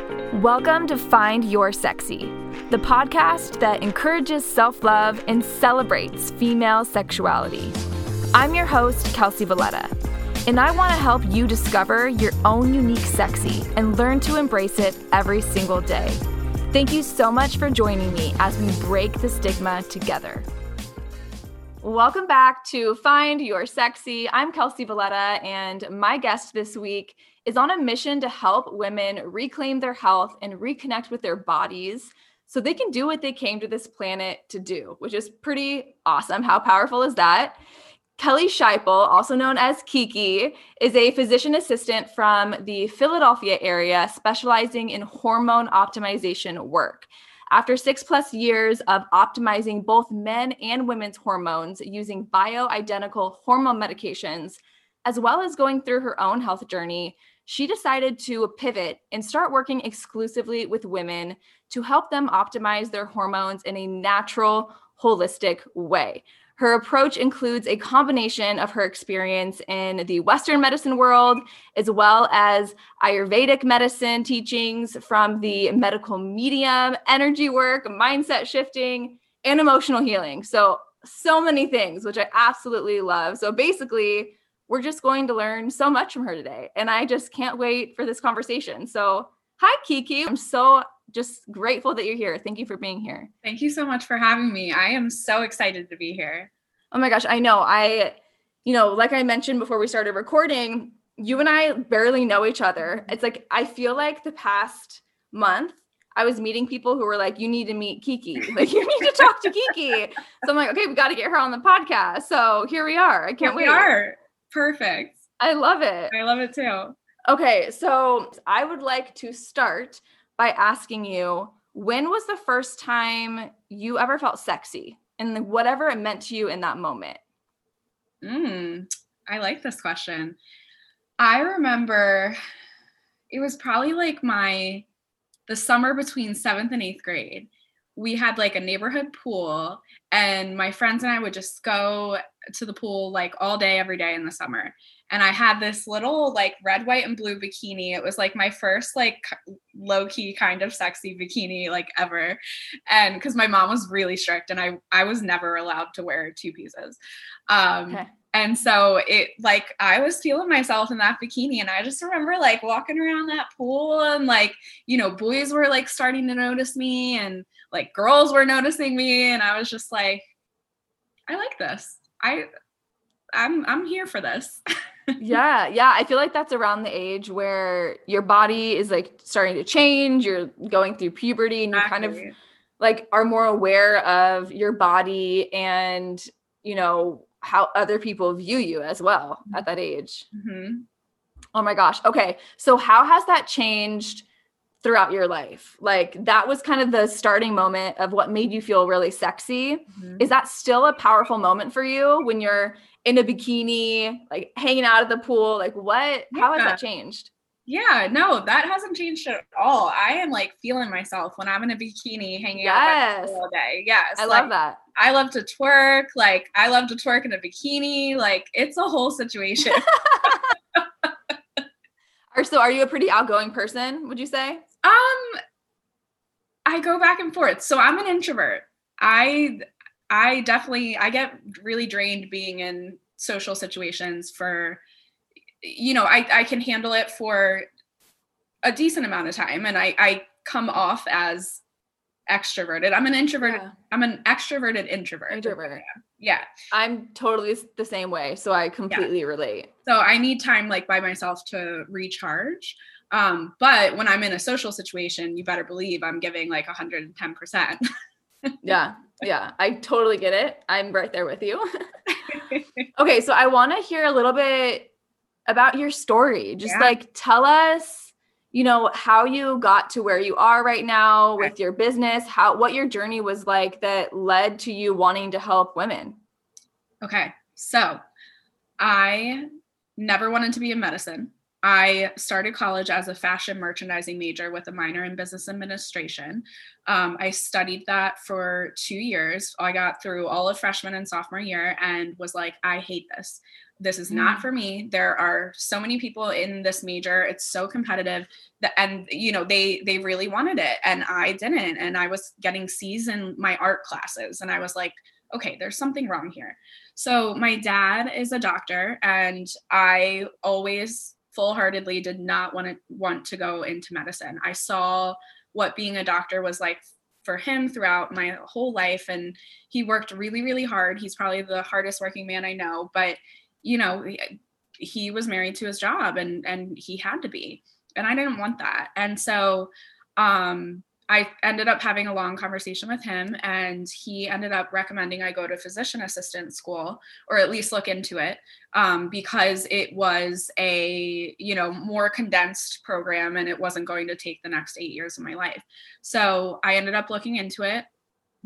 Welcome to Find Your Sexy, the podcast that encourages self love and celebrates female sexuality. I'm your host, Kelsey Valletta, and I want to help you discover your own unique sexy and learn to embrace it every single day. Thank you so much for joining me as we break the stigma together. Welcome back to Find Your Sexy. I'm Kelsey Valletta, and my guest this week is on a mission to help women reclaim their health and reconnect with their bodies so they can do what they came to this planet to do, which is pretty awesome. How powerful is that? Kelly Scheipel, also known as Kiki, is a physician assistant from the Philadelphia area specializing in hormone optimization work. After six plus years of optimizing both men and women's hormones using bioidentical hormone medications, as well as going through her own health journey, she decided to pivot and start working exclusively with women to help them optimize their hormones in a natural, holistic way. Her approach includes a combination of her experience in the Western medicine world, as well as Ayurvedic medicine teachings from the medical medium, energy work, mindset shifting, and emotional healing. So, so many things, which I absolutely love. So, basically, we're just going to learn so much from her today. And I just can't wait for this conversation. So, hi, Kiki. I'm so just grateful that you're here. Thank you for being here. Thank you so much for having me. I am so excited to be here. Oh my gosh, I know. I, you know, like I mentioned before we started recording, you and I barely know each other. Mm-hmm. It's like I feel like the past month I was meeting people who were like, "You need to meet Kiki. Like, you need to talk to Kiki." So I'm like, "Okay, we got to get her on the podcast." So here we are. I can't here wait. Are. Perfect. I love it. I love it too. Okay, so I would like to start by asking you when was the first time you ever felt sexy and whatever it meant to you in that moment? Mm, I like this question. I remember it was probably like my the summer between seventh and eighth grade. We had like a neighborhood pool, and my friends and I would just go to the pool like all day, every day in the summer and I had this little like red, white, and blue bikini. It was like my first like low key kind of sexy bikini like ever, and because my mom was really strict and I I was never allowed to wear two pieces. Um, okay. And so it like I was feeling myself in that bikini, and I just remember like walking around that pool, and like you know boys were like starting to notice me, and like girls were noticing me, and I was just like, I like this. I I'm I'm here for this. yeah, yeah. I feel like that's around the age where your body is like starting to change. You're going through puberty and you kind of like are more aware of your body and, you know, how other people view you as well at that age. Mm-hmm. Oh my gosh. Okay. So, how has that changed throughout your life? Like, that was kind of the starting moment of what made you feel really sexy. Mm-hmm. Is that still a powerful moment for you when you're in a bikini, like hanging out at the pool? Like what yeah. how has that changed? Yeah, no, that hasn't changed at all. I am like feeling myself when I'm in a bikini hanging yes. out all day. Yes. I like, love that. I love to twerk. Like I love to twerk in a bikini. Like it's a whole situation. so are you a pretty outgoing person, would you say? Um I go back and forth. So I'm an introvert. I I definitely I get really drained being in social situations for you know, I I can handle it for a decent amount of time and I I come off as extroverted. I'm an introvert. Yeah. I'm an extroverted introvert. Introvert. Yeah. I'm totally the same way, so I completely yeah. relate. So I need time like by myself to recharge. Um, but when I'm in a social situation, you better believe I'm giving like 110%. yeah yeah, I totally get it. I'm right there with you. okay, so I want to hear a little bit about your story. Just yeah. like tell us, you know, how you got to where you are right now with your business, how what your journey was like that led to you wanting to help women. Okay. So, I never wanted to be in medicine. I started college as a fashion merchandising major with a minor in business administration. Um, I studied that for two years. I got through all of freshman and sophomore year and was like, I hate this. This is not mm. for me. There are so many people in this major. It's so competitive that, and you know, they they really wanted it, and I didn't. And I was getting C's in my art classes, and I was like, okay, there's something wrong here. So my dad is a doctor, and I always full-heartedly did not want to want to go into medicine. I saw what being a doctor was like for him throughout my whole life and he worked really really hard. He's probably the hardest working man I know, but you know, he was married to his job and and he had to be. And I didn't want that. And so um I ended up having a long conversation with him, and he ended up recommending I go to physician assistant school, or at least look into it, um, because it was a you know more condensed program, and it wasn't going to take the next eight years of my life. So I ended up looking into it,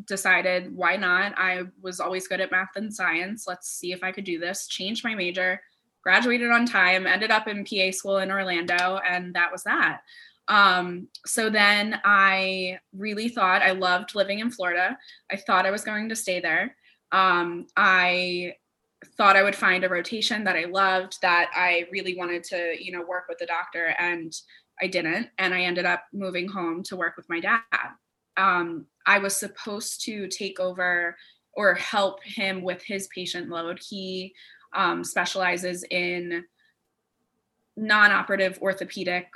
decided why not. I was always good at math and science. Let's see if I could do this. Changed my major, graduated on time, ended up in PA school in Orlando, and that was that. Um, so then I really thought I loved living in Florida. I thought I was going to stay there. Um, I thought I would find a rotation that I loved, that I really wanted to, you know, work with the doctor, and I didn't. And I ended up moving home to work with my dad. Um, I was supposed to take over or help him with his patient load. He um, specializes in non operative orthopedic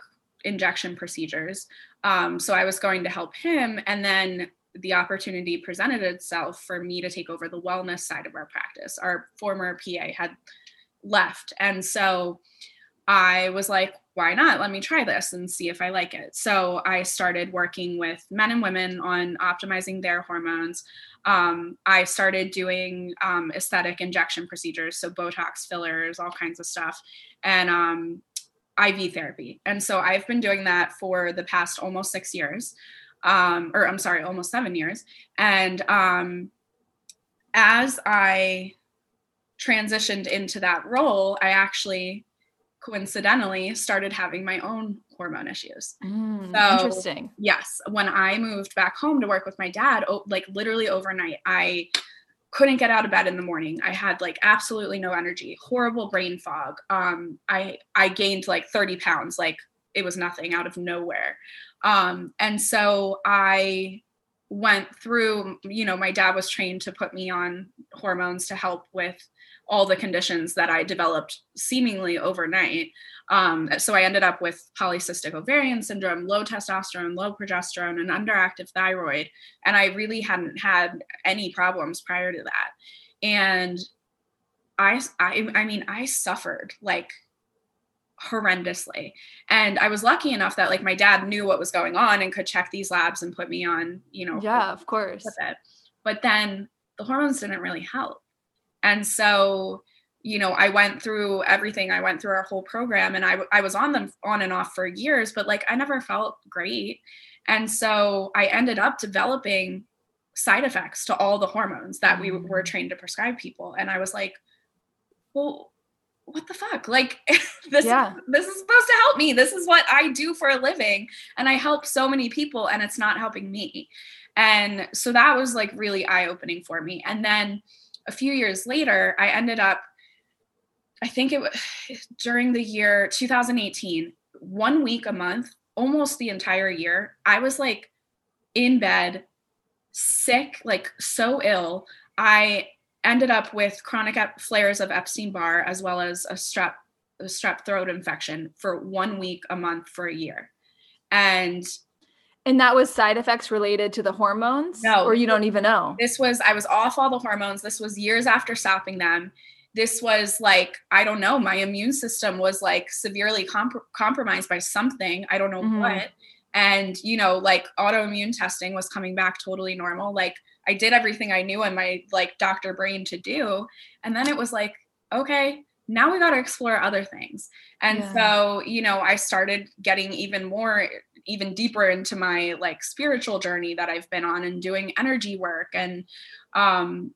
injection procedures. Um, so I was going to help him. And then the opportunity presented itself for me to take over the wellness side of our practice. Our former PA had left. And so I was like, why not? Let me try this and see if I like it. So I started working with men and women on optimizing their hormones. Um, I started doing um, aesthetic injection procedures, so Botox fillers, all kinds of stuff. And um, IV therapy. And so I've been doing that for the past almost six years, um, or I'm sorry, almost seven years. And um, as I transitioned into that role, I actually coincidentally started having my own hormone issues. Mm, so, interesting. Yes, when I moved back home to work with my dad, like literally overnight, I couldn't get out of bed in the morning. I had like absolutely no energy, horrible brain fog. Um, I I gained like 30 pounds, like it was nothing out of nowhere. Um, and so I went through, you know, my dad was trained to put me on hormones to help with all the conditions that I developed seemingly overnight. Um, so I ended up with polycystic ovarian syndrome, low testosterone, low progesterone, and underactive thyroid. And I really hadn't had any problems prior to that. And I, I, I mean, I suffered like horrendously. And I was lucky enough that like my dad knew what was going on and could check these labs and put me on, you know. Yeah, of course. But then the hormones didn't really help. And so, you know, I went through everything. I went through our whole program and I, I was on them on and off for years, but like I never felt great. And so I ended up developing side effects to all the hormones that we were mm. trained to prescribe people. And I was like, well, what the fuck? Like this, yeah. this is supposed to help me. This is what I do for a living. And I help so many people and it's not helping me. And so that was like really eye opening for me. And then a few years later, I ended up, I think it was during the year 2018, one week a month, almost the entire year, I was like in bed, sick, like so ill. I ended up with chronic flares of Epstein Barr as well as a strep a strep throat infection for one week a month for a year. And and that was side effects related to the hormones? No. Or you don't even know? This was, I was off all the hormones. This was years after stopping them. This was like, I don't know, my immune system was like severely comp- compromised by something. I don't know mm-hmm. what. And, you know, like autoimmune testing was coming back totally normal. Like I did everything I knew in my like doctor brain to do. And then it was like, okay, now we got to explore other things. And yeah. so, you know, I started getting even more even deeper into my like spiritual journey that I've been on and doing energy work and um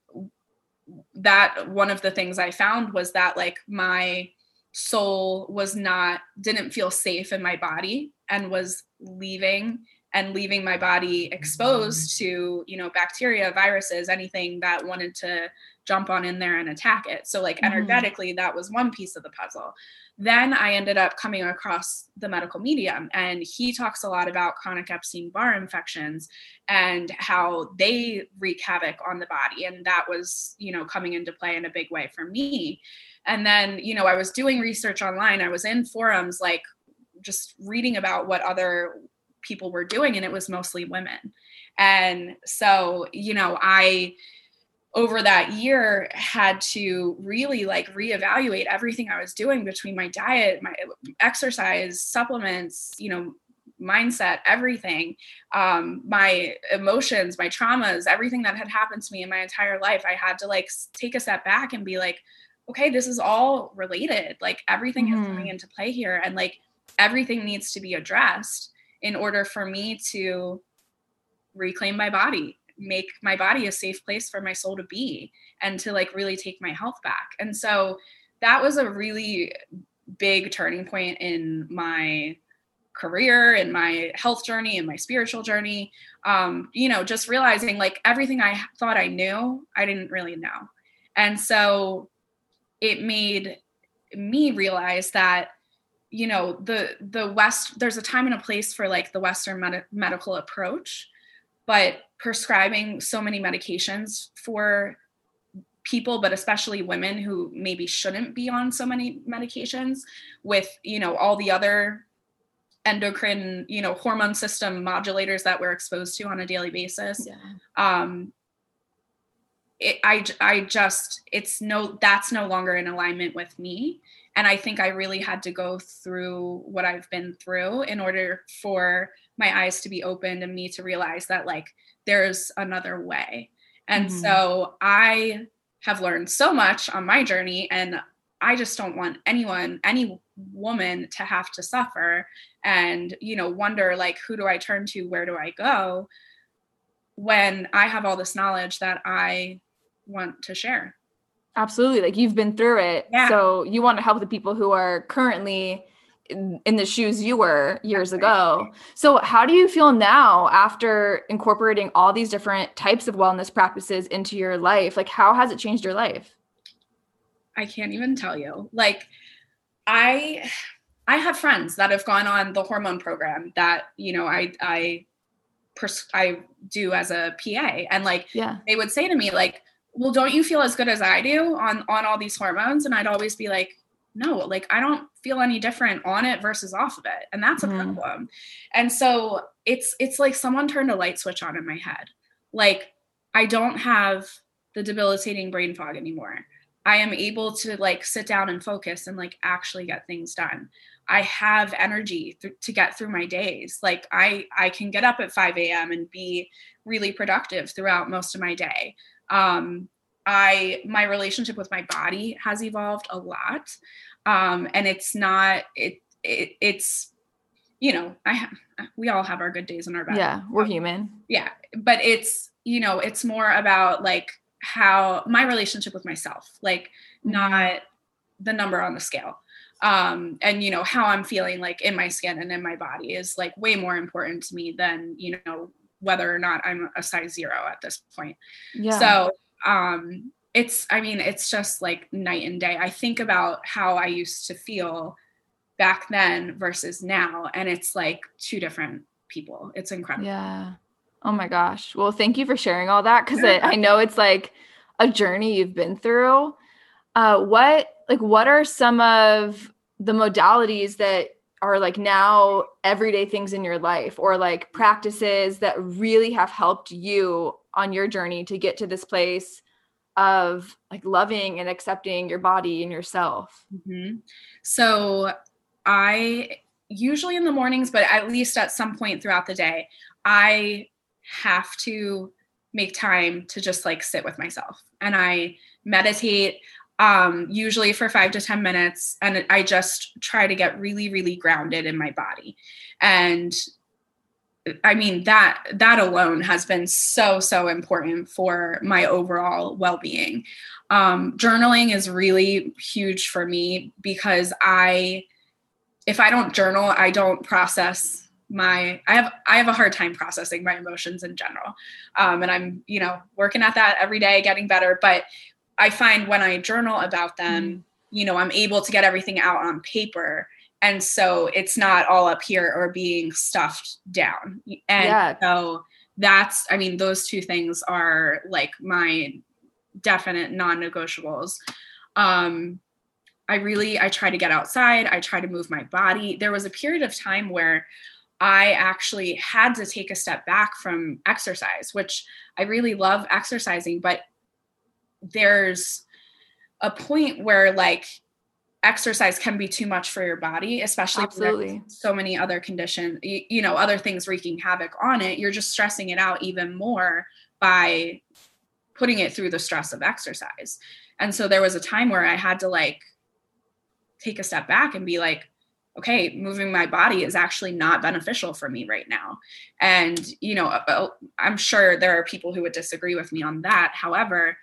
that one of the things I found was that like my soul was not didn't feel safe in my body and was leaving and leaving my body exposed to you know bacteria viruses anything that wanted to jump on in there and attack it so like mm-hmm. energetically that was one piece of the puzzle then i ended up coming across the medical medium and he talks a lot about chronic epstein-barr infections and how they wreak havoc on the body and that was you know coming into play in a big way for me. And then you know i was doing research online i was in forums like just reading about what other people were doing and it was mostly women. And so you know i over that year had to really like reevaluate everything i was doing between my diet my exercise supplements you know mindset everything um my emotions my traumas everything that had happened to me in my entire life. I had to like take a step back and be like okay this is all related. Like everything mm-hmm. is coming into play here and like everything needs to be addressed in order for me to reclaim my body make my body a safe place for my soul to be and to like really take my health back. And so that was a really big turning point in my career and my health journey and my spiritual journey. Um you know just realizing like everything i thought i knew i didn't really know. And so it made me realize that you know the the west there's a time and a place for like the western med- medical approach but prescribing so many medications for people but especially women who maybe shouldn't be on so many medications with you know all the other endocrine you know hormone system modulators that we're exposed to on a daily basis yeah. um it, I, I just it's no that's no longer in alignment with me and i think i really had to go through what i've been through in order for my eyes to be opened and me to realize that like there's another way and mm-hmm. so i have learned so much on my journey and i just don't want anyone any woman to have to suffer and you know wonder like who do i turn to where do i go when i have all this knowledge that i want to share Absolutely. Like you've been through it. Yeah. So you want to help the people who are currently in, in the shoes you were years ago. So how do you feel now after incorporating all these different types of wellness practices into your life? Like how has it changed your life? I can't even tell you. Like I I have friends that have gone on the hormone program that, you know, I I pers- I do as a PA and like yeah. they would say to me like well don't you feel as good as i do on on all these hormones and i'd always be like no like i don't feel any different on it versus off of it and that's a mm-hmm. problem. And so it's it's like someone turned a light switch on in my head. Like i don't have the debilitating brain fog anymore. I am able to like sit down and focus and like actually get things done. I have energy th- to get through my days. Like i i can get up at 5 a.m and be really productive throughout most of my day. Um, I my relationship with my body has evolved a lot, um, and it's not it, it it's you know I have we all have our good days and our bad. Yeah, we're human. Yeah, but it's you know it's more about like how my relationship with myself, like mm-hmm. not the number on the scale um and you know how i'm feeling like in my skin and in my body is like way more important to me than you know whether or not I'm a size zero at this point. Yeah. So um it's I mean, it's just like night and day. I think about how I used to feel back then versus now, and it's like two different people. It's incredible. Yeah. Oh my gosh. Well, thank you for sharing all that because I know it's like a journey you've been through. Uh, what like what are some of the modalities that are like now everyday things in your life or like practices that really have helped you on your journey to get to this place of like loving and accepting your body and yourself? Mm-hmm. So I usually in the mornings, but at least at some point throughout the day, I have to make time to just like sit with myself and I meditate um, usually for five to 10 minutes. And I just try to get really, really grounded in my body. And I mean that that alone has been so so important for my overall well-being. Um, journaling is really huge for me because I if I don't journal, I don't process my I have I have a hard time processing my emotions in general. Um, and I'm, you know, working at that every day, getting better. But I find when I journal about them, mm-hmm. you know, I'm able to get everything out on paper and so it's not all up here or being stuffed down. And yeah. so that's i mean those two things are like my definite non-negotiables. Um i really i try to get outside. I try to move my body. There was a period of time where i actually had to take a step back from exercise which i really love exercising but there's a point where like exercise can be too much for your body, especially Absolutely. so many other conditions, you, you, know, other things wreaking havoc on it. You're just stressing it out even more by putting it through the stress of exercise. And so there was a time where I had to like take a step back and be like, okay, moving my body is actually not beneficial for me right now. And, you know, I'm sure there are people who would disagree with me on that. However,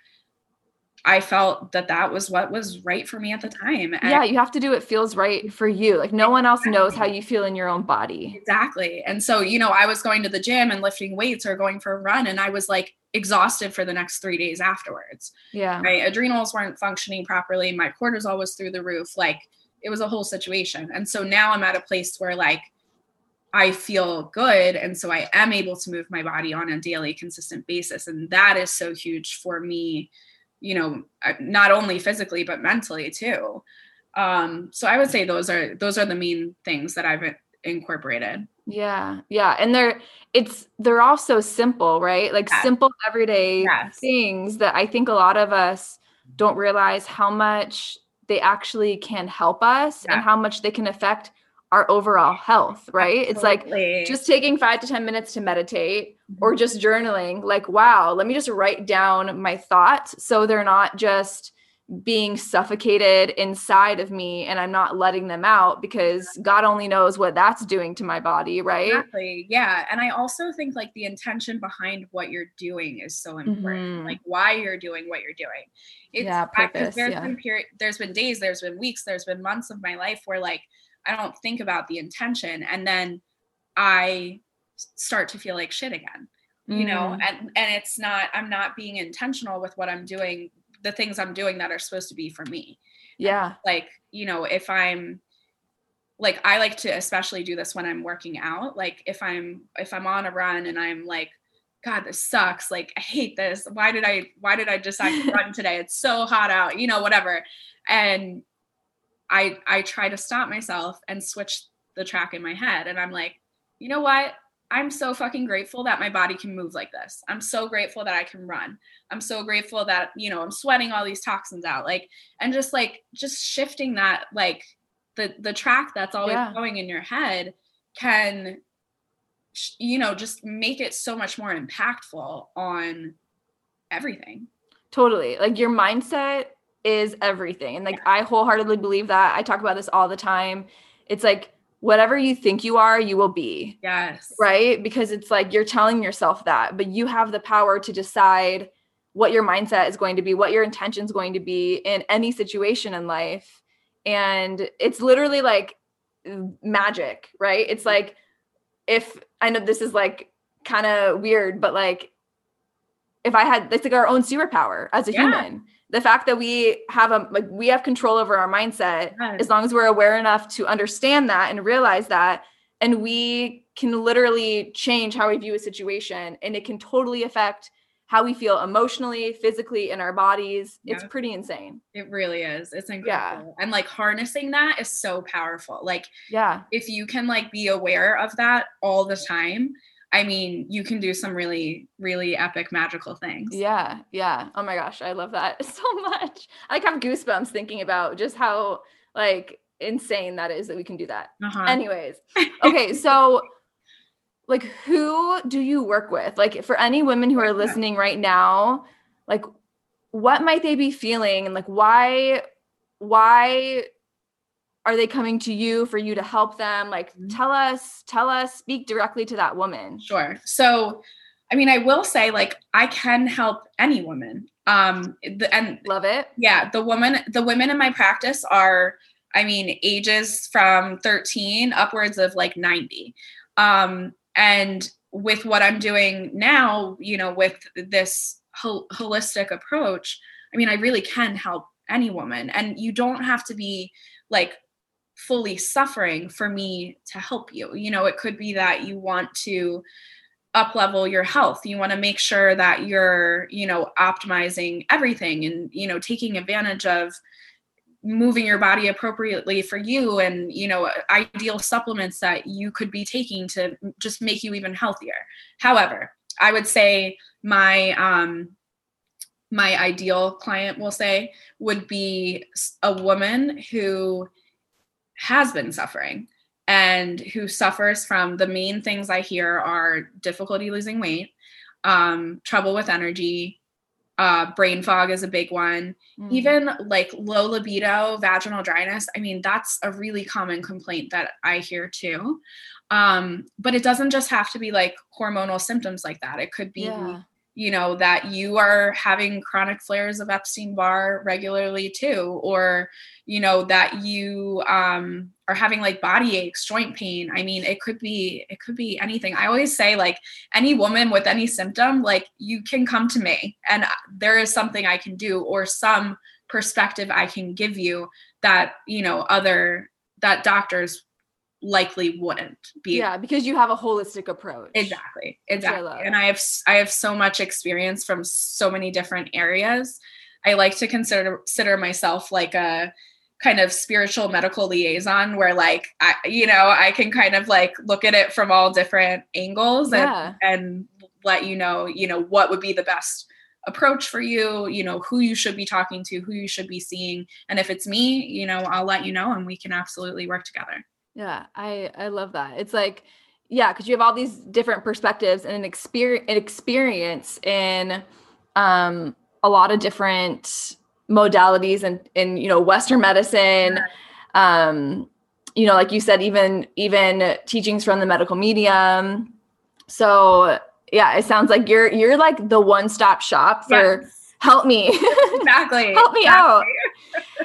I felt that that was what was right for me at the time. And yeah, you have to do what feels right for you. Like no one else knows how you feel in your own body. Exactly. And so, you know, I was going to the gym and lifting weights or going for a run and I was like exhausted for the next 3 days afterwards. Yeah. My adrenals weren't functioning properly, my cortisol was through the roof, like it was a whole situation. And so now I'm at a place where like I feel good. And so I am able to move my body on a daily, consistent basis. And that is so huge for me you know not only physically but mentally too um so i would say those are those are the main things that i've incorporated yeah yeah and they're it's they're all so simple right like yes. simple everyday yes. things that i think a lot of us don't realize how much they actually can help us yeah. and how much they can affect our overall health, right? Absolutely. It's like just taking five to 10 minutes to meditate or mm-hmm. just journaling, like, wow, let me just write down my thoughts so they're not just being suffocated inside of me and I'm not letting them out because God only knows what that's doing to my body, right? Exactly. Yeah. And I also think like the intention behind what you're doing is so important. Mm-hmm. Like why you're doing what you're doing. It's yeah, purpose, there's yeah. been period there's been days, there's been weeks, there's been months of my life where like I don't think about the intention. And then I start to feel like shit again, you know, mm. and, and it's not, I'm not being intentional with what I'm doing, the things I'm doing that are supposed to be for me. Yeah. Like, you know, if I'm, like I like to especially do this when I'm working out. Like if I'm if I'm on a run and I'm like, God, this sucks. Like I hate this. Why did I why did I decide to run today? It's so hot out, you know, whatever. And I I try to stop myself and switch the track in my head and I'm like, "You know what? I'm so fucking grateful that my body can move like this. I'm so grateful that I can run. I'm so grateful that, you know, I'm sweating all these toxins out. Like and just like just shifting that like the the track that's always yeah. going in your head can you know, just make it so much more impactful on everything. Totally. Like your mindset is everything. And like I wholeheartedly believe that. I talk about this all the time. It's like whatever you think you are, you will be. Yes. Right? Because it's like you're telling yourself that, but you have the power to decide what your mindset is going to be, what your intention is going to be in any situation in life. And it's literally like magic, right? It's mm-hmm. like if I know this is like kind of weird, but like if I had it's like our own superpower as a yeah. human the fact that we have a like we have control over our mindset yes. as long as we're aware enough to understand that and realize that and we can literally change how we view a situation and it can totally affect how we feel emotionally physically in our bodies yeah. it's pretty insane it really is it's incredible yeah. and like harnessing that is so powerful like yeah if you can like be aware of that all the time I mean, you can do some really, really epic magical things. Yeah. Yeah. Oh my gosh. I love that so much. I like have goosebumps thinking about just how like insane that is that we can do that. Uh-huh. Anyways. Okay. so like who do you work with? Like for any women who are listening right now, like what might they be feeling and like why why are they coming to you for you to help them? Like Mm-hmm. tell us, tell us, speak directly to that woman. Sure. So, I mean, I will say, like, I can help any woman. Um, the, and Love it. yeah, the woman, the women in my practice are, I mean, ages from 13 upwards of like 90. Um, and with what I'm doing now, you know, with this hol- holistic approach, I mean, I really can help any woman. And you don't have to be like fully suffering for me to help you. You know, it could be that you want to up level your health you want to make sure that you're you know optimizing everything and you know taking advantage of moving your body appropriately for you and you know ideal supplements that you could be taking to just make you even healthier however i would say my um my ideal client will say would be a woman who has been suffering and who suffers from the main things I hear are difficulty losing weight, um, trouble with energy, uh, brain fog is a big one, Mm. even like low libido, vaginal dryness. I mean, that's a really common complaint that I hear too. Um, but it doesn't just have to be like hormonal symptoms like that. It could be Yeah. You know that you are having chronic flares of epstein barr regularly too or you know that you um are having like body aches joint pain. I mean it could be it could be anything. I always say like any woman with any symptom like you can come to me and there is something i can do or some perspective i can give you that you know other that doctors likely wouldn't be Yeah, because you have a holistic approach. Exactly. Which I Exactly. And I have i have so much experience from so many different areas. I like to consider consider myself like a kind of spiritual medical liaison where like I you know, I can kind of like look at it from all different angles and Yeah. and let you know, you know, what would be the best approach for you, you know, who you should be talking to, who you should be seeing. And if it's me, you know, I'll let you know and we can absolutely work together. Yeah, I I love that. It's like yeah, because you have all these different perspectives and an experience an experience in um a lot of different modalities and in you know Western medicine. Um, you know, like you said, even even teachings from the medical medium. So yeah, it sounds like you're you're like the one-stop shop for Yes, help me. exactly. help me Exactly. out.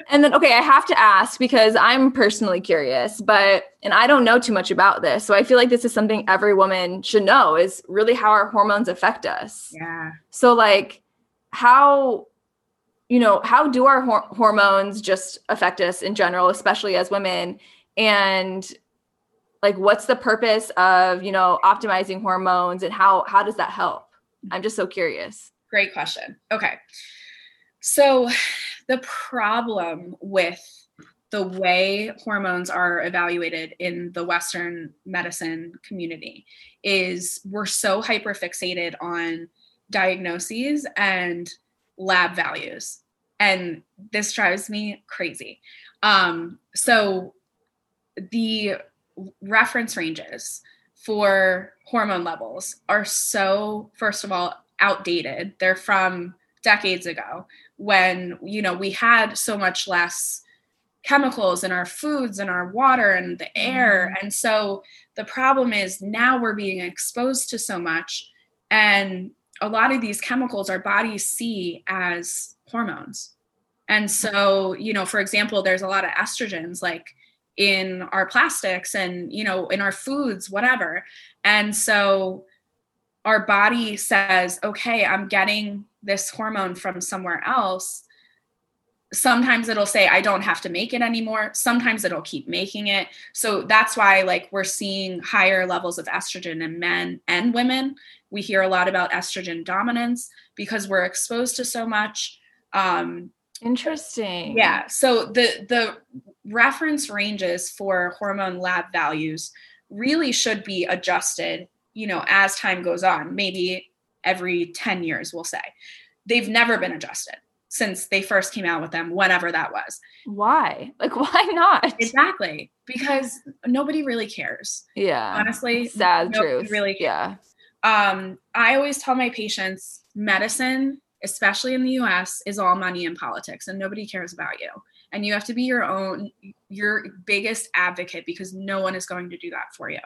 And then, okay, I have to ask because I'm personally curious, but, and I don't know too much about this. So I feel like this is something every woman should know is really how our hormones affect us. Yeah. So, like, how, you know, how do our hor- hormones just affect us in general, especially as women? And, like, what's the purpose of, you know, optimizing hormones and how, how does that help? I'm just so curious. Great question. Okay. So, the problem with the way hormones are evaluated in the Western medicine community is we're so hyper fixated on diagnoses and lab values. And this drives me crazy. Um, so, the reference ranges for hormone levels are so, first of all, outdated. They're from decades ago when, you know, we had so much less chemicals in our foods and our water and the mm-hmm. air. And so the problem is now we're being exposed to so much. And a lot of these chemicals our bodies see as hormones. And so, you know, for example, there's a lot of estrogens like in our plastics and, you know, in our foods, whatever. And so our body says, okay, I'm getting this hormone from somewhere else. Sometimes it'll say, I don't have to make it anymore. Sometimes it'll keep making it. So that's why, like, we're seeing higher levels of estrogen in men and women. We hear a lot about estrogen dominance because we're exposed to so much. Um, Interesting. yeah. So the the reference ranges for hormone lab values really should be adjusted, you know, as time goes on, maybe every 10 years, we'll say. They've never been adjusted since they first came out with them, whenever that was. Why? Like, why not? Exactly. Because nobody really cares. yeah. Honestly, Sad truth. really yeah. um, I always tell my patients medicine, especially in the US, is all money and politics, and nobody cares about you. And you have to be your own, your biggest advocate because no one is going to do that for you.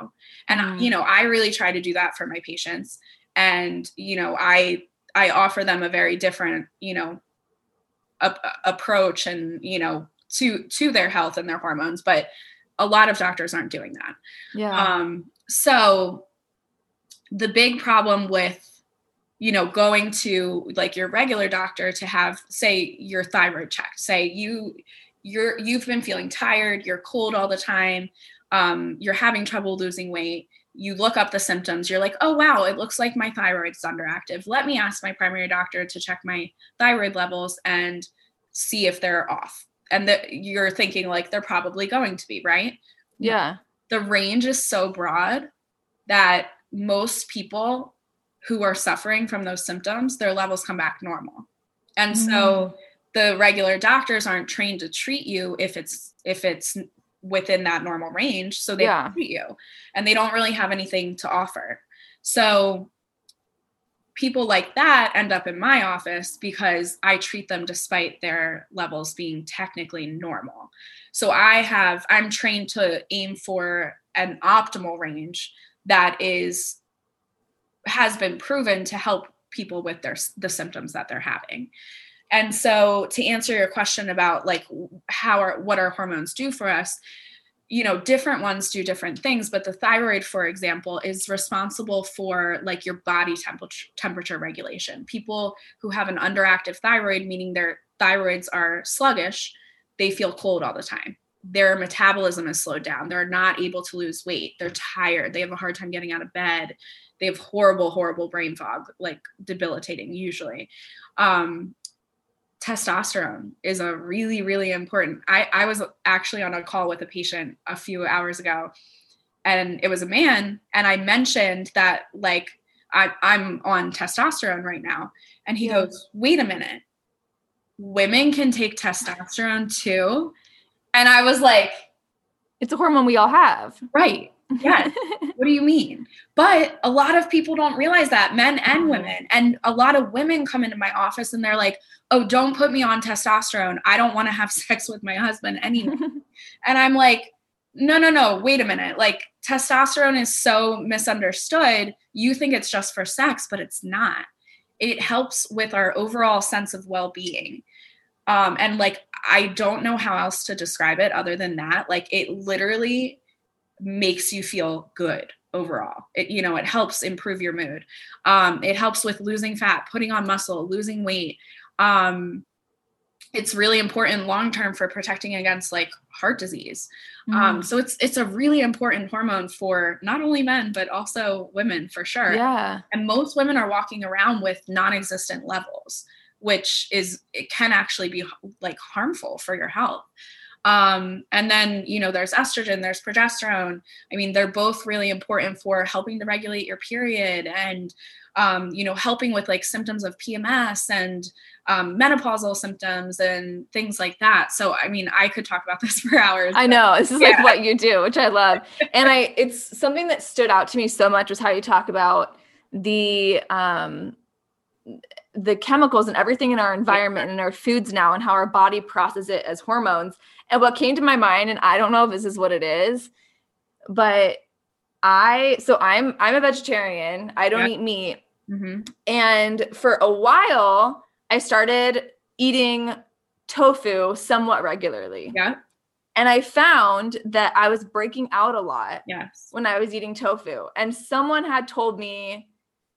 And Mm. you know, I really try to do that for my patients and you know, I I offer them a very different, you know, a, approach and, you know, to to their health and their hormones, but a lot of doctors aren't doing that. Yeah. Um, so the big problem with you know going to like your regular doctor to have say your thyroid checked say you you're you've been feeling tired you're cold all the time um, you're having trouble losing weight you look up the symptoms you're like oh wow it looks like my thyroid's underactive let me ask my primary doctor to check my thyroid levels and see if they're off and that you're thinking like they're probably going to be right yeah. the range is so broad that most people who are suffering from those symptoms, their levels come back normal. And so the regular doctors aren't trained to treat you if it's if it's within that normal range. So they Yeah. don't treat you and they don't really have anything to offer. So people like that end up in my office because I treat them despite their levels being technically normal. So I have I'm trained to aim for an optimal range that is has been proven to help people with their the symptoms that they're having. And so to answer your question about like how are what our hormones do for us, you know, different ones do different things, but the thyroid for example is responsible for like your body temperature temperature regulation. People who have an underactive thyroid meaning their thyroids are sluggish, they feel cold all the time. Their metabolism is slowed down. They're not able to lose weight. They're tired. They have a hard time getting out of bed. They have horrible, horrible brain fog, like debilitating usually. Um, testosterone is a really, really important. I, I was actually on a call with a patient a few hours ago, and it was a man, and I mentioned that like I, I'm on testosterone right now, and he Yeah. goes, "Wait a minute, women can take testosterone too," and I was like, It's a hormone we all have. "Right, yes." what do you mean? But a lot of people don't realize that, men and Mhm. women. And a lot of women come into my office and they're like, oh, don't put me on testosterone. I don't want to have sex with my husband anymore. and I'm like, no, no, no, wait a minute. Like, testosterone is so misunderstood. You think it's just for sex, but it's not. It helps with our overall sense of well being. Um, and like, I don't know how else to describe it other than that. Like, it literally makes you feel good overall. It, you know, it helps improve your mood. Um, it helps with losing fat, putting on muscle, losing weight. Um, it's really important long term for protecting against like heart disease. Um, so it's it's a really important hormone for not only men but also women for sure. yeah. And most women are walking around with non-existent levels, which is it can actually be like harmful for your health. Um, and then you know there's estrogen, there's progesterone. I mean, they're both really important for helping to regulate your period and um, you know helping with like symptoms of PMS and um, menopausal symptoms and things like that. So I mean, I could talk about this for hours. I know. This is like what you do, which I love. And I it's something that stood out to me so much was how you talk about the um the chemicals and everything in our environment and our foods now and how our body processes it as hormones. And what came to my mind, and I don't know if this is what it is, but I so I'm I'm a vegetarian. I don't Yeah. eat meat. Mhm. And for a while, I started eating tofu somewhat regularly. Yeah. And I found that I was breaking out a lot Yes. when I was eating tofu. And someone had told me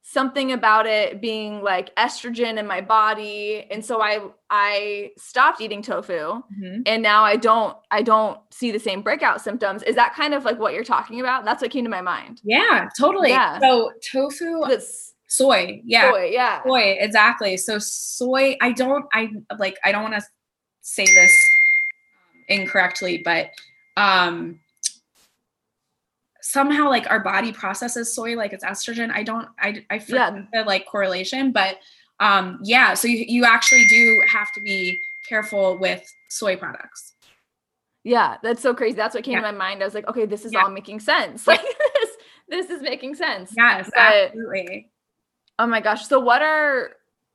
something about it being like estrogen in my body. And so I I stopped eating tofu Mhm. and now I don't I don't see the same breakout symptoms. Is that kind of like what you're talking about? That's what came to my mind. Yeah, totally. Yeah. So tofu, This soy. Yeah. soy, yeah. Soy, exactly. So soy, I don't, I like, I don't want to say this um, incorrectly, but um somehow like our body processes soy like it's estrogen. I don't, I, I forget Yeah. the like correlation, but um yeah, so you, you actually do have to be careful with soy products. Yeah, that's so crazy. That's what came Yeah. to my mind. I was like, okay, this is Yeah. all making sense. Like this, this is making sense. Yes, But- absolutely. Oh my gosh. So what are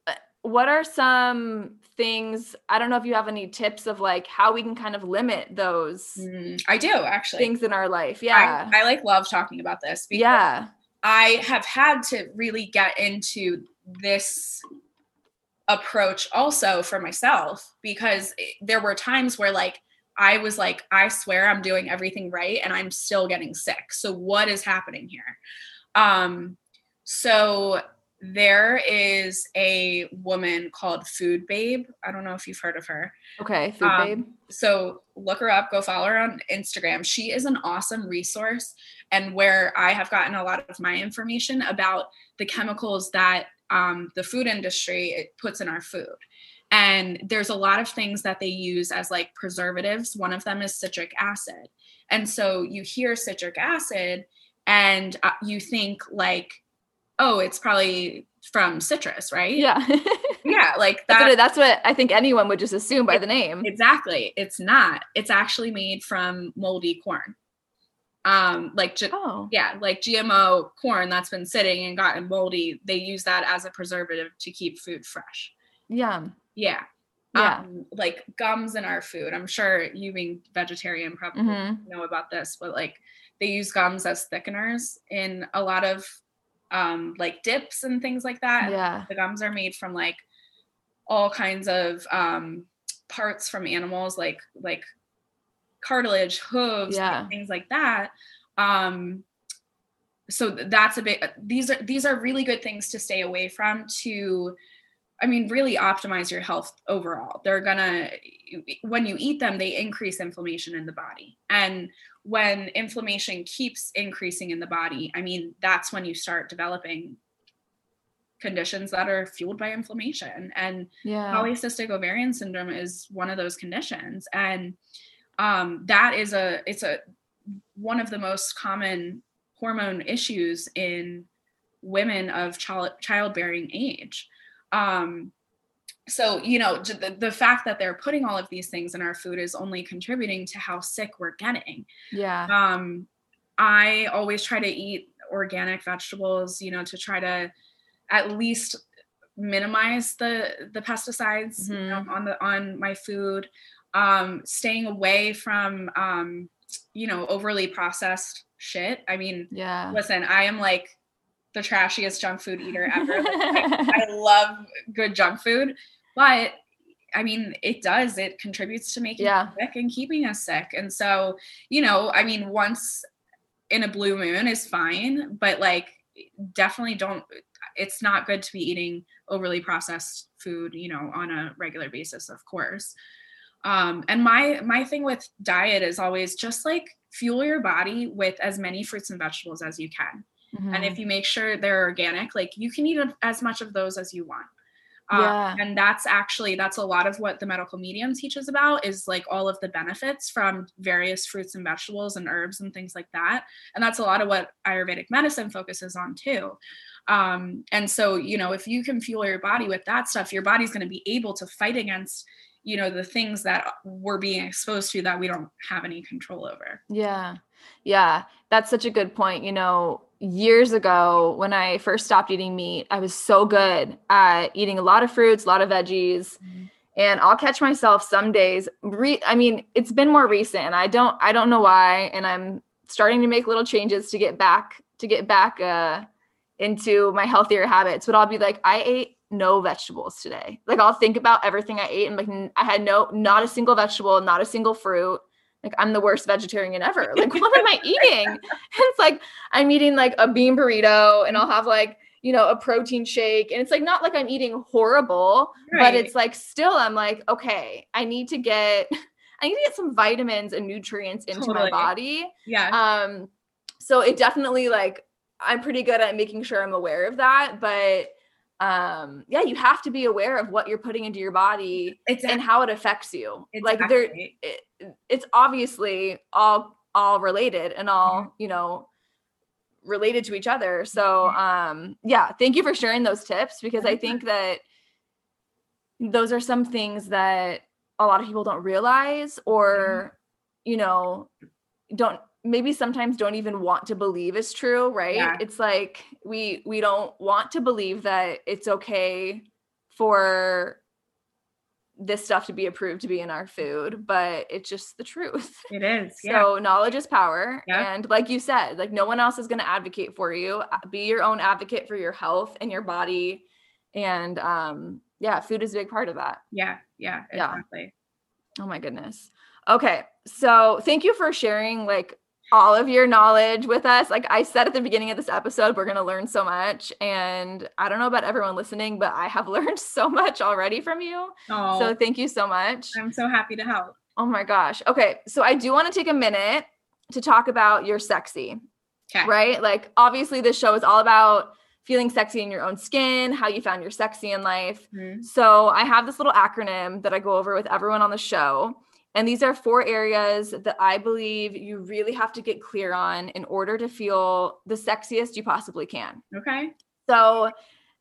uh, what are some things i don't know if you have any tips of like how we can kind of limit those Mm, I do actually. things in our life yeah I, I like love talking about this because yeah I have had to really get into this approach also for myself because there were times where like I was like I swear I'm doing everything right and I'm still getting sick. So what is happening here? Um so there is a woman called Food Babe. I don't know if you've heard of her. okay food Um, babe. so look her up go follow her on instagram. She is an awesome resource and where i have gotten a lot of my information about the chemicals that um, the food industry it puts in our food. And there's a lot of things that they use as like preservatives. One of them is citric acid. And so you hear citric acid and uh, you think like oh it's probably from citrus right yeah yeah like that's, what, that's what i think anyone would just assume by the name Exactly. It's not. It's actually made from moldy corn. Um, like oh yeah, like GMO corn that's been sitting and gotten moldy. They use that as a preservative to keep food fresh. yum Yeah. Yeah. Um, like gums in our food. I'm sure you being vegetarian probably Mhm. know about this, but like they use gums as thickeners in a lot of um like dips and things like that. Yeah the gums are made from like all kinds of um parts from animals like like cartilage hooves Yeah. things like that um so that's a bit these are these are really good things to stay away from to i mean really optimize your health overall they're gonna when you eat them they increase inflammation in the body and when inflammation keeps increasing in the body i mean that's when you start developing conditions that are fueled by inflammation. And yeah. polycystic ovarian syndrome is one of those conditions. And um, that is a it's a one of the most common hormone issues in women of child childbearing age. Um, so you know the, the fact that they're putting all of these things in our food is only contributing to how sick we're getting. Yeah. Um i always try to eat organic vegetables you know to try to at least minimize the the pesticides know, on the on my food. Um staying away from um you know overly processed shit. I mean yeah. listen i am like the trashiest junk food eater ever. Like, I, I love good junk food but i mean it does it contributes to making Yeah. us sick and keeping us sick. And so you know i mean once in a blue moon is fine but like definitely don't it's not good to be eating overly processed food you know on a regular basis of course. Um and my my thing with diet is always just like fuel your body with as many fruits and vegetables as you can and Mhm. if you make sure they're organic like you can eat as much of those as you want Um, and that's actually that's a lot of what the medical medium teaches about is like all of the benefits from various fruits and vegetables and herbs and things like that and that's a lot of what ayurvedic medicine focuses on too um, and so you know if you can fuel your body with that stuff your body's going to be able to fight against you know the things that we're being exposed to that we don't have any control over Yeah. Yeah. That's such a good point. You know, years ago when I first stopped eating meat, I was so good at eating a lot of fruits, a lot of veggies. And I'll catch myself some days. Re- I mean, it's been more recent and I don't I don't know why and I'm starting to make little changes to get back to get back uh into my healthier habits. But I'll be like I ate no vegetables today. Like I'll think about everything I ate and like I had no not a single vegetable, not a single fruit like I'm the worst vegetarian ever. Like what am I eating? It's like I'm eating like a bean burrito and I'll have like, you know, a protein shake and it's like not like I'm eating horrible, but it's like still I'm like, okay, I need to get I need to get some vitamins and nutrients into Totally. my body. yeah Um so it definitely like I'm pretty good at making sure I'm aware of that, but um yeah, you have to be aware of what you're putting into your body it's and how it affects you. Like there it, it's obviously all all related and all Mm-hmm. you know related to each other so um yeah thank you for sharing those tips because i think that those are some things that a lot of people don't realize or Mm-hmm. you know don't maybe sometimes don't even want to believe is true right Yeah. it's like we we don't want to believe that it's okay for this stuff to be approved to be in our food, but it's just the truth. It is. Yeah. So knowledge is power. Yeah. And like you said, like no one else is going to advocate for you. Uh, Be your own advocate for your health and your body. And um yeah, food is a big part of that. yeah. Yeah. Yeah. Exactly. Oh my goodness. Okay. So thank you for sharing like all of your knowledge with us. Like I said at the beginning of this episode, we're going to learn so much. And I don't know about everyone listening, but I have learned so much already from you. Oh, So thank you so much. I'm so happy to help. Oh my gosh. Okay. So I do want to take a minute to talk about your sexy, Okay. right? Like, obviously, this show is all about feeling sexy in your own skin, how you found your sexy in life. Mhm. So I have this little acronym that I go over with everyone on the show. And these are four areas that I believe you really have to get clear on in order to feel the sexiest you possibly can. Okay. So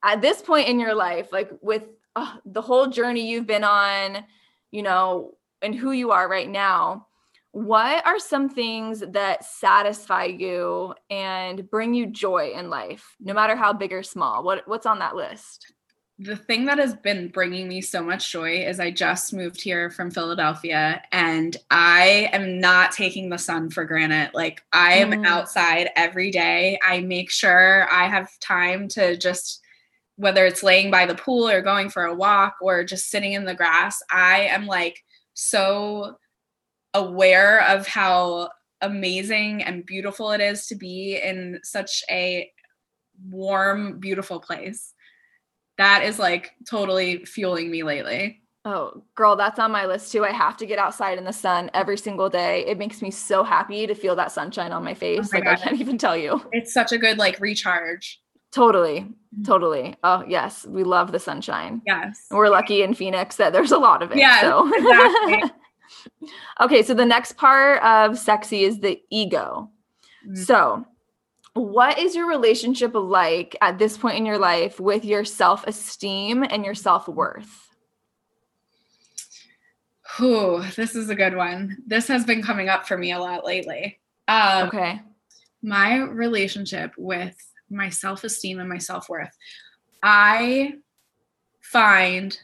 at this point in your life, like with uh, the whole journey you've been on, you know, and who you are right now, what are some things that satisfy you and bring you joy in life, no matter how big or small? What what's on that list? The thing that has been bringing me so much joy is I just moved here from Philadelphia and I am not taking the sun for granted. Like I am Mm. outside every day. I make sure I have time to just whether it's laying by the pool or going for a walk or just sitting in the grass, I am like so aware of how amazing and beautiful it is to be in such a warm, beautiful place that is like totally fueling me lately. Oh, girl, that's on my list too. I have to get outside in the sun every single day. It makes me so happy to feel that sunshine on my face. my like I can't even tell you. It's such a good like recharge. Totally. Totally. Oh, yes. We love the sunshine. Yes. We're lucky in Phoenix that there's a lot of it. Yes, so. exactly. okay, so the next part of sexy is the ego. Mm. So, what is your relationship like at this point in your life with your self-esteem and your self-worth? Whew, this is a good one. This has been coming up for me a lot lately. Um, Okay. my relationship with my self-esteem and my self-worth i find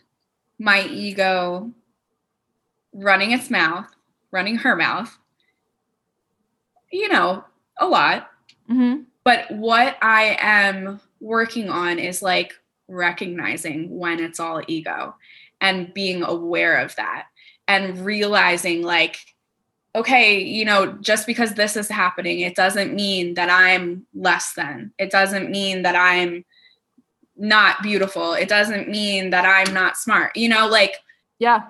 my ego running its mouth running her mouth you know a lot Mhm. but what i am working on is like recognizing when it's all ego and being aware of that and realizing like okay, you know, just because this is happening, it doesn't mean that I'm less than. It doesn't mean that I'm not beautiful. It doesn't mean that I'm not smart. You know, like, Yeah.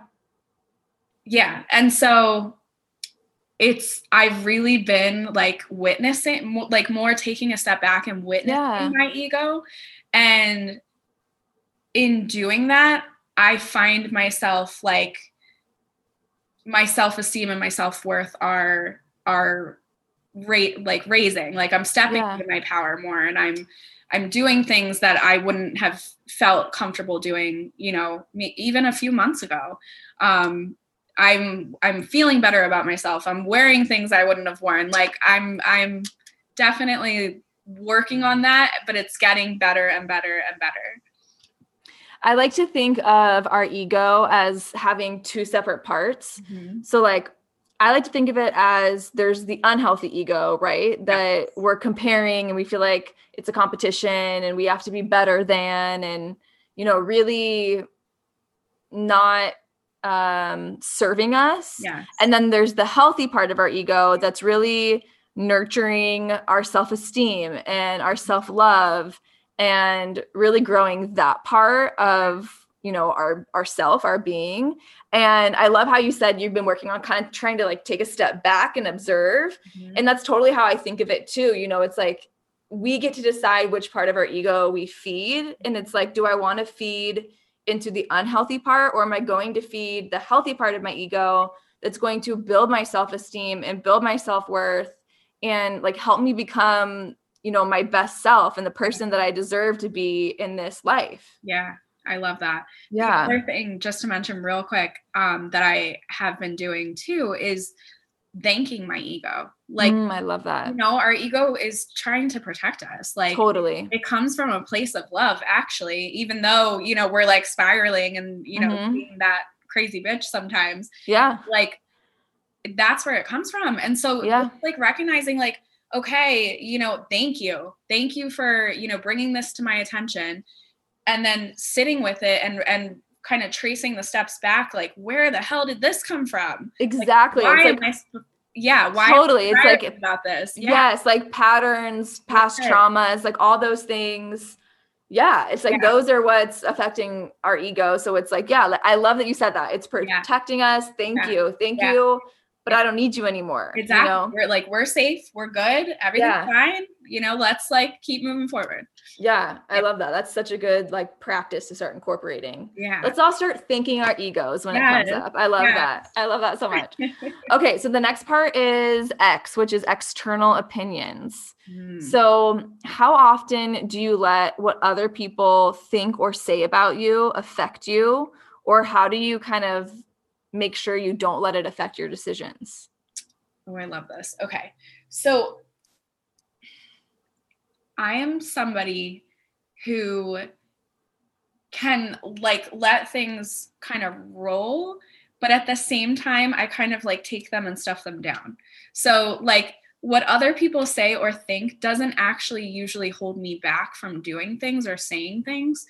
yeah. And so it's, I've really been like witnessing, like more taking a step back and witnessing Yeah. my ego. And in doing that, I find myself like, my self-esteem and my self-worth are are rate like raising like i'm stepping Yeah. into my power more and i'm i'm doing things that i wouldn't have felt comfortable doing you know me, even a few months ago um i'm i'm feeling better about myself i'm wearing things i wouldn't have worn like i'm i'm definitely working on that but it's getting better and better and better I like to think of our ego as having two separate parts. Mm-hmm. So like I like to think of it as there's the unhealthy ego, right? That we're comparing and we feel like it's a competition and we have to be better than and you know, really not um serving us. yeah And then there's the healthy part of our ego that's really nurturing our self-esteem and our self-love and really growing that part of you know our our self our being. And i love how you said you've been working on kind of trying to like take a step back and observe. And that's totally how i think of it too. You know it's like we get to decide which part of our ego we feed. And it's like do i want to feed into the unhealthy part or am i going to feed the healthy part of my ego that's going to build my self-esteem and build my self-worth and like help me become you know my best self and the person that i deserve to be in this life? Yeah i love that. Yeah. The other thing, just to mention real quick, um, that I have been doing too is thanking my ego. Like Mm, I love that. you know, our ego is trying to protect us. Like totally. it comes from a place of love, actually, even though, you know, we're like spiraling and, you know, Mhm. being that crazy bitch sometimes. Yeah. Like that's where it comes from. And so Yeah. like recognizing like, okay, you know, thank you. Thank you for, you know, bringing this to my attention and then sitting with it and and kind of tracing the steps back like where the hell did this come from? Exactly. Why it's am like I yeah, why am I totally. It's like about this? Yeah. yes, like patterns, past traumas, like all those things. Yeah, it's like Yeah. those are what's affecting our ego. So it's like, yeah, like, I love that you said that. It's protecting us. Thank you. Thank you. But I don't need you anymore. Exactly. You know? We're like, we're safe, we're good, everything's Yeah. fine. You know, let's like keep moving forward. Yeah, I love that. That's such a good like practice to start incorporating. Yeah. Let's all start thinking our egos when it comes up. I love Yes. that. I love that so much. Okay, so the next part is X, which is external opinions. Mm. So, how often do you let what other people think or say about you affect you? Or how do you kind of make sure you don't let it affect your decisions? Oh, I love this. Okay. So I am somebody who can like let things kind of roll, but at the same time, I kind of like take them and stuff them down. So, like, what other people say or think doesn't actually usually hold me back from doing things or saying things,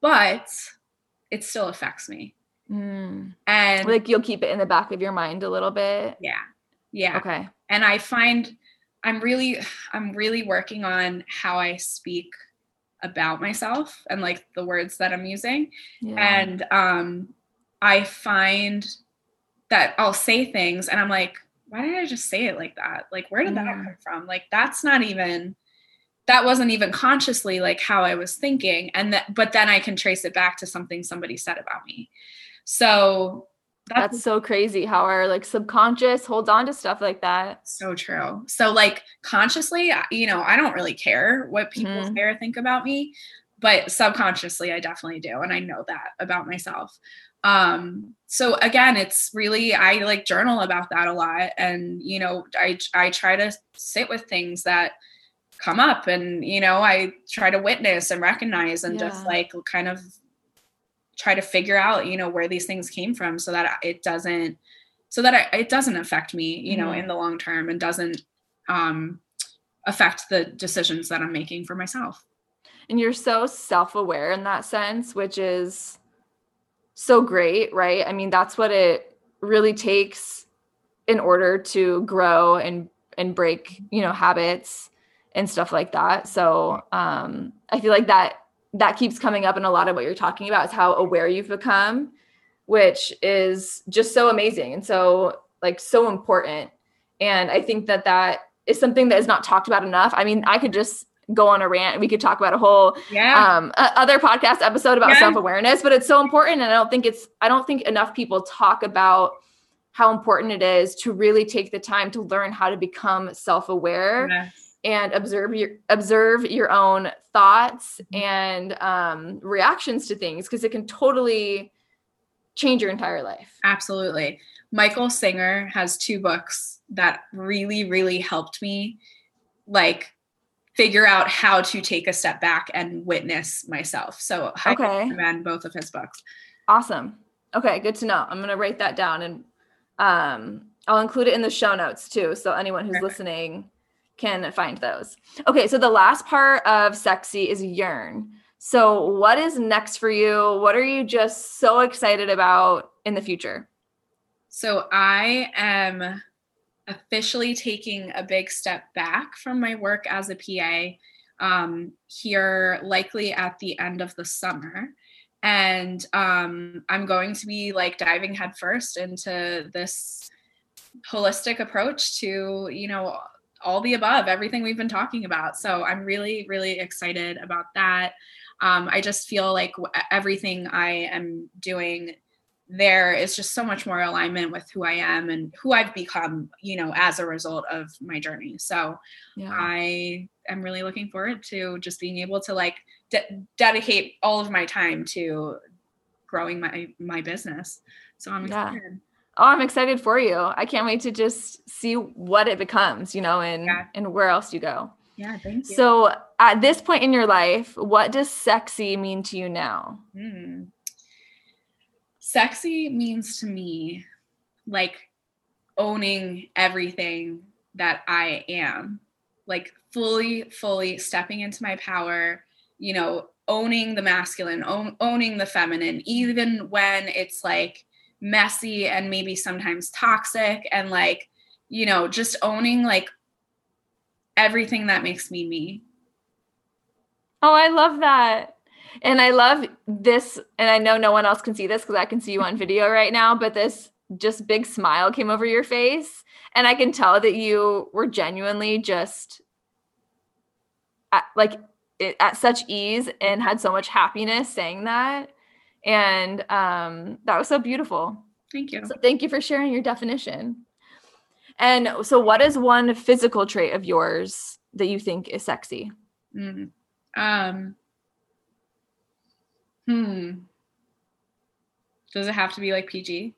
but it still affects me. Mm. And Like you'll keep it in the back of your mind a little bit. yeah, yeah. Okay. and i find i'm really i'm really working on how i speak about myself and like the words that i'm using Yeah. and um i find that i'll say things and i'm like why did i just say it like that like where did that Mm. come from like that's not even that wasn't even consciously like how i was thinking and that but then i can trace it back to something somebody said about me so that's That's so crazy how our like subconscious holds on to stuff like that. So true. So like consciously, you know, I don't really care what people Mhm. say or think about me, but subconsciously I definitely do and I know that about myself. Um so again, it's really I like journal about that a lot and you know, I I try to sit with things that come up and you know, I try to witness and recognize and just like kind of try to figure out, you know, where these things came from so that it doesn't so that I, it doesn't affect me, you know, Mhm. in the long term and doesn't um, affect the decisions that I'm making for myself. And you're so self aware in that sense, which is so great, right? I mean, that's what it really takes in order to grow and and break, you know, habits and stuff like that. So um I feel like that that keeps coming up in a lot of what you're talking about is how aware you've become, which is just so amazing and so like so important. And I think that that is something that is not talked about enough. I mean, I could just go on a rant. We could talk about a whole Yeah. um a- other podcast episode about Yeah. self-awareness, but it's so important and I don't think it's I don't think enough people talk about how important it is to really take the time to learn how to become self-aware Yes. And observe your observe your own thoughts Mhm. and um reactions to things because it can totally change your entire life. Absolutely. Michael Singer has two books that really, really helped me like figure out how to take a step back and witness myself. So I Okay. recommend both of his books. Awesome. Okay, good to know. I'm gonna write that down and um, I'll include it in the show notes too, so anyone who's Perfect. listening can find those. Okay, so the last part of sexy is yearn. So, what is next for you? What are you just so excited about in the future? So I am officially taking a big step back from my work as a PA um, here, likely at the end of the summer. And um, I'm going to be like diving headfirst into this holistic approach to, you know, all the above, everything we've been talking about. So I'm really, really excited about that. Um, I just feel like w- everything I am doing there is just so much more alignment with who I am and who I've become, you know, as a result of my journey. So Yeah. I am really looking forward to just being able to like de- dedicate all of my time to growing my my business. So I'm Yeah. Oh, I'm excited for you. I can't wait to just see what it becomes, you know, and Yeah. and where else you go. Yeah, thank you. So, at this point in your life, what does sexy mean to you now? Mm. Sexy means to me like owning everything that I am, like fully, fully stepping into my power, you know, owning the masculine, own, owning the feminine, even when it's like messy and maybe sometimes toxic, and like, you know, just owning like everything that makes me me. Oh, I love that. And I love this. And I know no one else can see this because I can see you on video right now, but this just big smile came over your face. And I can tell that you were genuinely just at, like it, at such ease and had so much happiness saying that. And um, that was so beautiful. Thank you. So thank you for sharing your definition. And so, what is one physical trait of yours that you think is sexy? Mm. Um. Hmm. Does it have to be like PG?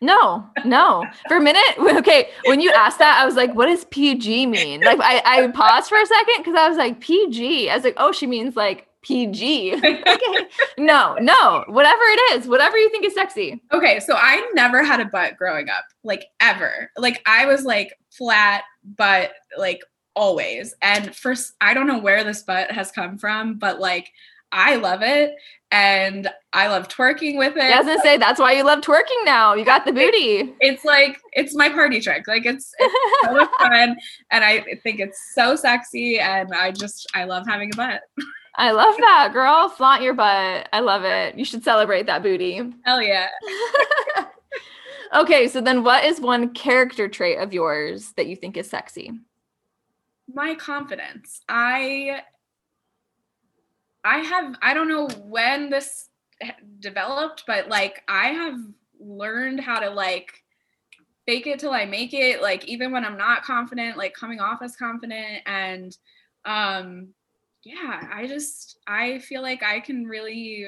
No, no. For a minute, okay, when you asked that, I was like, what does PG mean? Like, I, I paused for a second because I was like, PG. I was like, oh, she means like PG. okay. No, no, whatever it is, whatever you think is sexy. Okay, so I never had a butt growing up, like ever. Like I was like flat butt, like always. And first, I don't know where this butt has come from, but like I love it, and I love twerking with it. I was gonna say that's why you love twerking now. You got the booty. It's like it's my party trick. Like it's, it's so fun, and I think it's so sexy, and I just I love having a butt. I love that, girl. Flaunt your butt. I love it. You should celebrate that booty. Hell yeah. okay, so then what is one character trait of yours that you think is sexy? my confidence i i have i don't know when this developed but like i have learned how to like fake it till i make it like even when i'm not confident like coming off as confident and um yeah i just i feel like i can really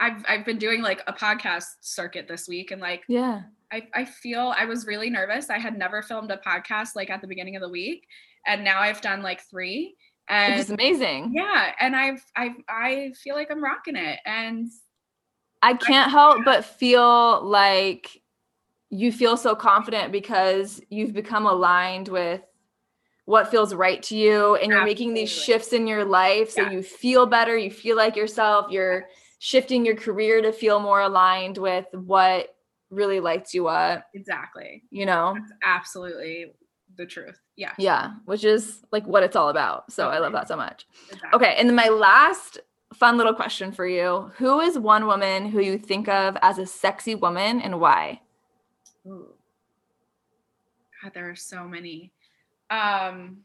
i've i've been doing like a podcast circuit this week and like Yeah. I, I feel I was really nervous. I had never filmed a podcast like at the beginning of the week, and now I've done like three. Which is amazing. yeah, and I've I I feel like I'm rocking it. And I can't help but feel like you feel so confident because you've become aligned with what feels right to you and you're making these shifts in your life so Yeah. you feel better, you feel like yourself, you're shifting your career to feel more aligned with what really lights you up, exactly, you know? that's absolutely the truth. Yeah. Yeah, which is like what it's all about. So I love that so much. Exactly. Okay, and then my last fun little question for you. Who is one woman who you think of as a sexy woman and why? Ooh. God, there are so many. Um,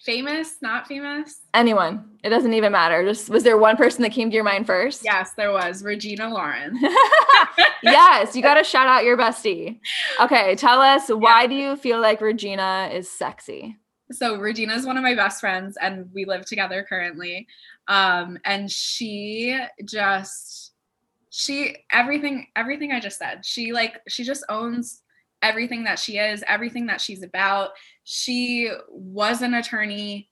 famous, not famous. Anyone. It doesn't even matter. Just was there one person that came to your mind first? Yes, there was Regina Lauren. yes, you got to shout out your bestie. Okay, tell us why do you feel like Regina is sexy? so Regina is one of my best friends and we live together currently. Um, and she just she everything everything I just said. She like she just owns everything that she is, everything that she's about. She was an attorney,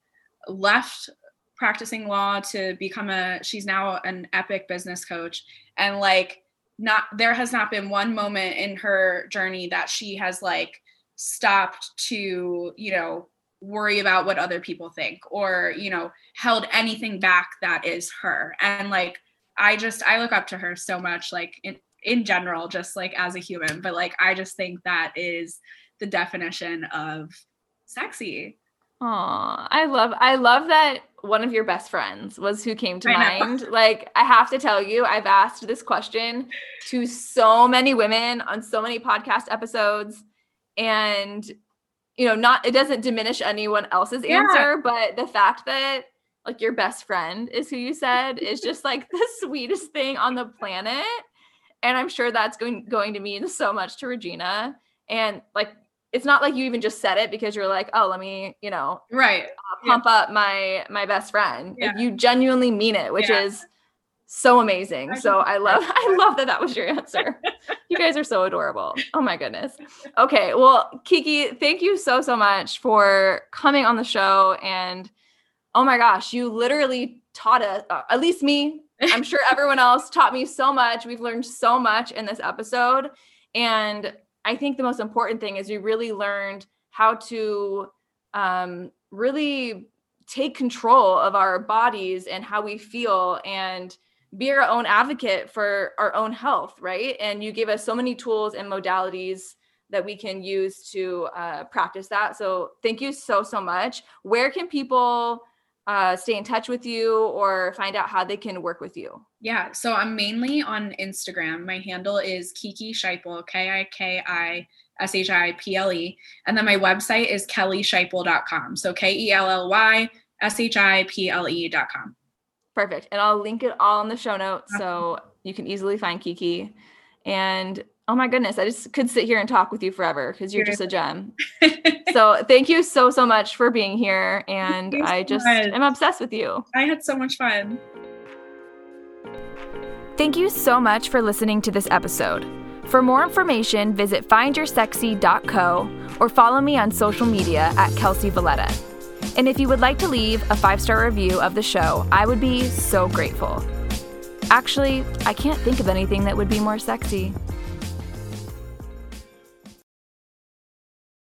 left practicing law to become a she's now an epic business coach and like not there has not been one moment in her journey that she has like stopped to you know worry about what other people think or you know held anything back that is her and like i just i look up to her so much like in in general just like as a human but like i just think that is the definition of sexy Aw, I love I love that one of your best friends was who came to I know. mind. Like I have to tell you, I've asked this question to so many women on so many podcast episodes, and you know, not it doesn't diminish anyone else's Yeah. answer, but the fact that like your best friend is who you said is just like the sweetest thing on the planet. And I'm sure that's going going to mean so much to Regina. And like it's not like you even just said it because you're like, oh, let me, you know, right uh, pump up my my best friend. Like you genuinely mean it, which Yeah. is so amazing. So I love I love that that was your answer. you guys are so adorable. Oh my goodness. Okay. Well, Kiki, thank you so, so much for coming on the show. And oh my gosh, you literally taught us, uh, at least me, I'm sure everyone else taught me so much. We've learned so much in this episode. And I think the most important thing is we really learned how to um, really take control of our bodies and how we feel and be our own advocate for our own health, right? And you gave us so many tools and modalities that we can use to uh, practice that. So thank you so, so much. Where can people uh, stay in touch with you or find out how they can work with you? Yeah, so I'm mainly on Instagram. My handle is Kiki Shiple, K I K I S H I P L E. And then my website is kellyshiple.com. So K E L L Y S H I P L E.com. Perfect. And I'll link it all in the show notes so you can easily find Kiki. And oh my goodness, I just could sit here and talk with you forever because you're just a gem. so thank you so, so much for being here. And I just so am obsessed with you. I had so much fun. Thank you so much for listening to this episode. For more information, visit findyoursexy.co or follow me on social media at Kelsey Valletta. And if you would like to leave a five star review of the show, I would be so grateful. Actually, I can't think of anything that would be more sexy.